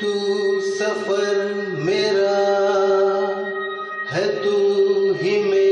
तू सफ़र मेरा है तू ही मेरा।